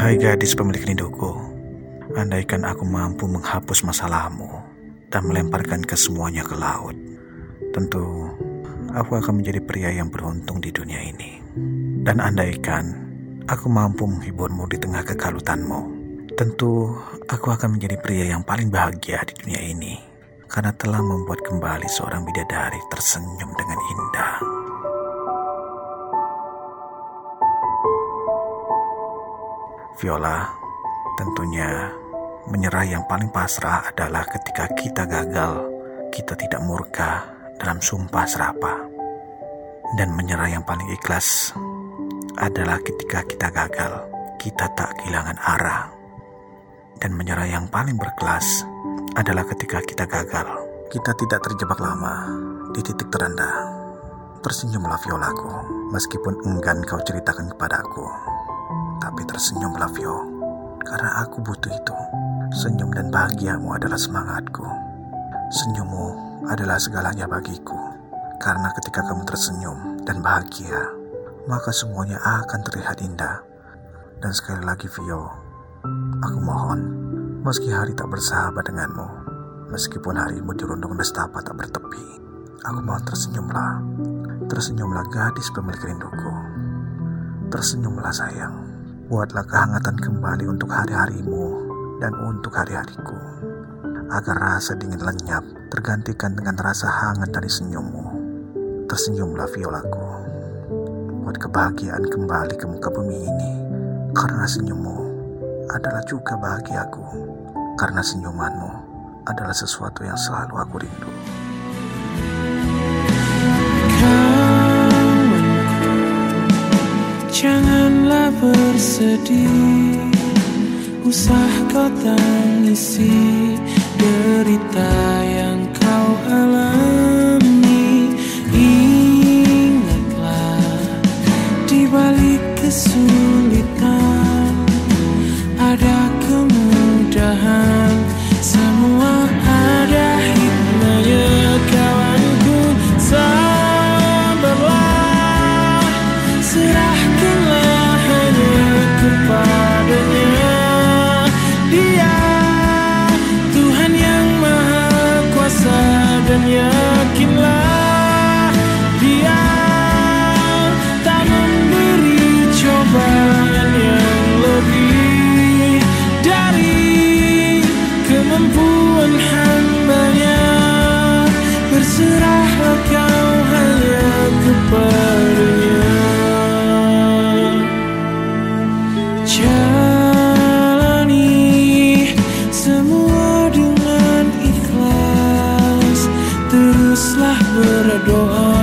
Wahai gadis pemilik rinduku, andaikan aku mampu menghapus masalahmu dan melemparkan ke semuanya ke laut, tentu aku akan menjadi pria yang beruntung di dunia ini. Dan andaikan aku mampu menghiburmu di tengah kekalutanmu, tentu aku akan menjadi pria yang paling bahagia di dunia ini karena telah membuat kembali seorang bidadari tersenyum dengan indah. Viola, tentunya menyerah yang paling pasrah adalah ketika kita gagal, kita tidak murka dalam sumpah serapah. Dan menyerah yang paling ikhlas adalah ketika kita gagal, kita tak kehilangan arah. Dan menyerah yang paling berkelas adalah ketika kita gagal, kita tidak terjebak lama di titik terendah. Tersenyumlah Violaku, meskipun enggan kau ceritakan kepadaku. Tapi tersenyumlah Vio, karena aku butuh itu. Senyum dan bahagiamu adalah semangatku. Senyummu adalah segalanya bagiku. Karena ketika kamu tersenyum dan bahagia, maka semuanya akan terlihat indah. Dan sekali lagi Vio, aku mohon, meski hari tak bersahabat denganmu, meskipun harimu dirundung nestapa tak bertepi, aku mohon tersenyumlah. Tersenyumlah gadis pemilik rinduku. Tersenyumlah sayang. Buatlah kehangatan kembali untuk hari-harimu dan untuk hari-hariku. Agar rasa dingin lenyap tergantikan dengan rasa hangat dari senyummu. Tersenyumlah violaku. Buat kebahagiaan kembali ke muka bumi ini. Karena senyummu adalah juga bahagiaku. Karena senyumanmu adalah sesuatu yang selalu aku rindu. Bersedih. Usah kau tangisi Derita yang kau alami. Ingatlah Di balik kesulitan teruslah berdoa.